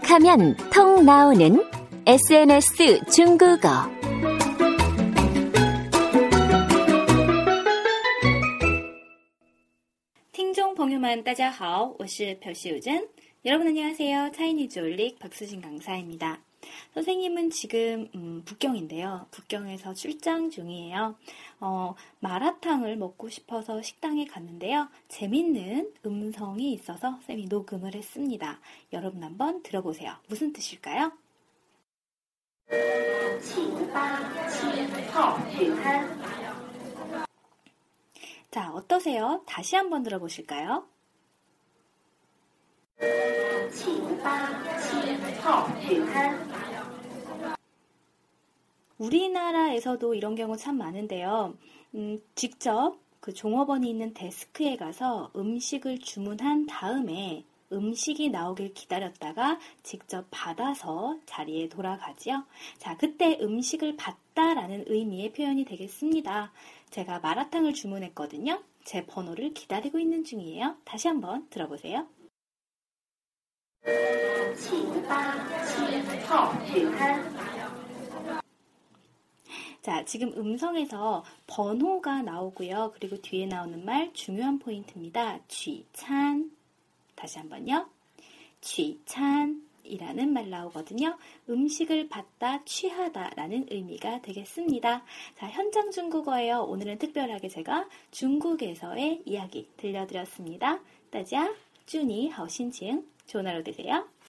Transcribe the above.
검색하면 통 나오는 SNS 중국어. 팅종 봉유만 따자하오, 我是 표시우진. 여러분 안녕하세요. 차이니즈 올릭 박수진 강사입니다. 선생님은 지금 음, 북경인데요. 북경에서 출장 중이에요. 어, 마라탕을 먹고 싶어서 식당에 갔는데요. 재밌는 음성이 있어서 쌤이 녹음을 했습니다. 여러분 한번 들어보세요. 무슨 뜻일까요? 자, 어떠세요? 다시 한번 들어보실까요? 우리나라에서도 이런 경우 참 많은데요. 음, 직접 그 종업원이 있는 데스크에 가서 음식을 주문한 다음에 음식이 나오길 기다렸다가 직접 받아서 자리에 돌아가지요. 자, 그때 음식을 받다라는 의미의 표현이 되겠습니다. 제가 마라탕을 주문했거든요. 제 번호를 기다리고 있는 중이에요. 다시 한번 들어보세요. 자, 지금 음성에서 번호가 나오고요. 그리고 뒤에 나오는 말 중요한 포인트입니다. 취찬. 다시 한번요. 취찬. 이라는 말 나오거든요. 음식을 받다, 취하다 라는 의미가 되겠습니다. 자, 현장 중국어예요. 오늘은 특별하게 제가 중국에서의 이야기 들려드렸습니다. 大家祝你好心情. 좋은 하루 되세요.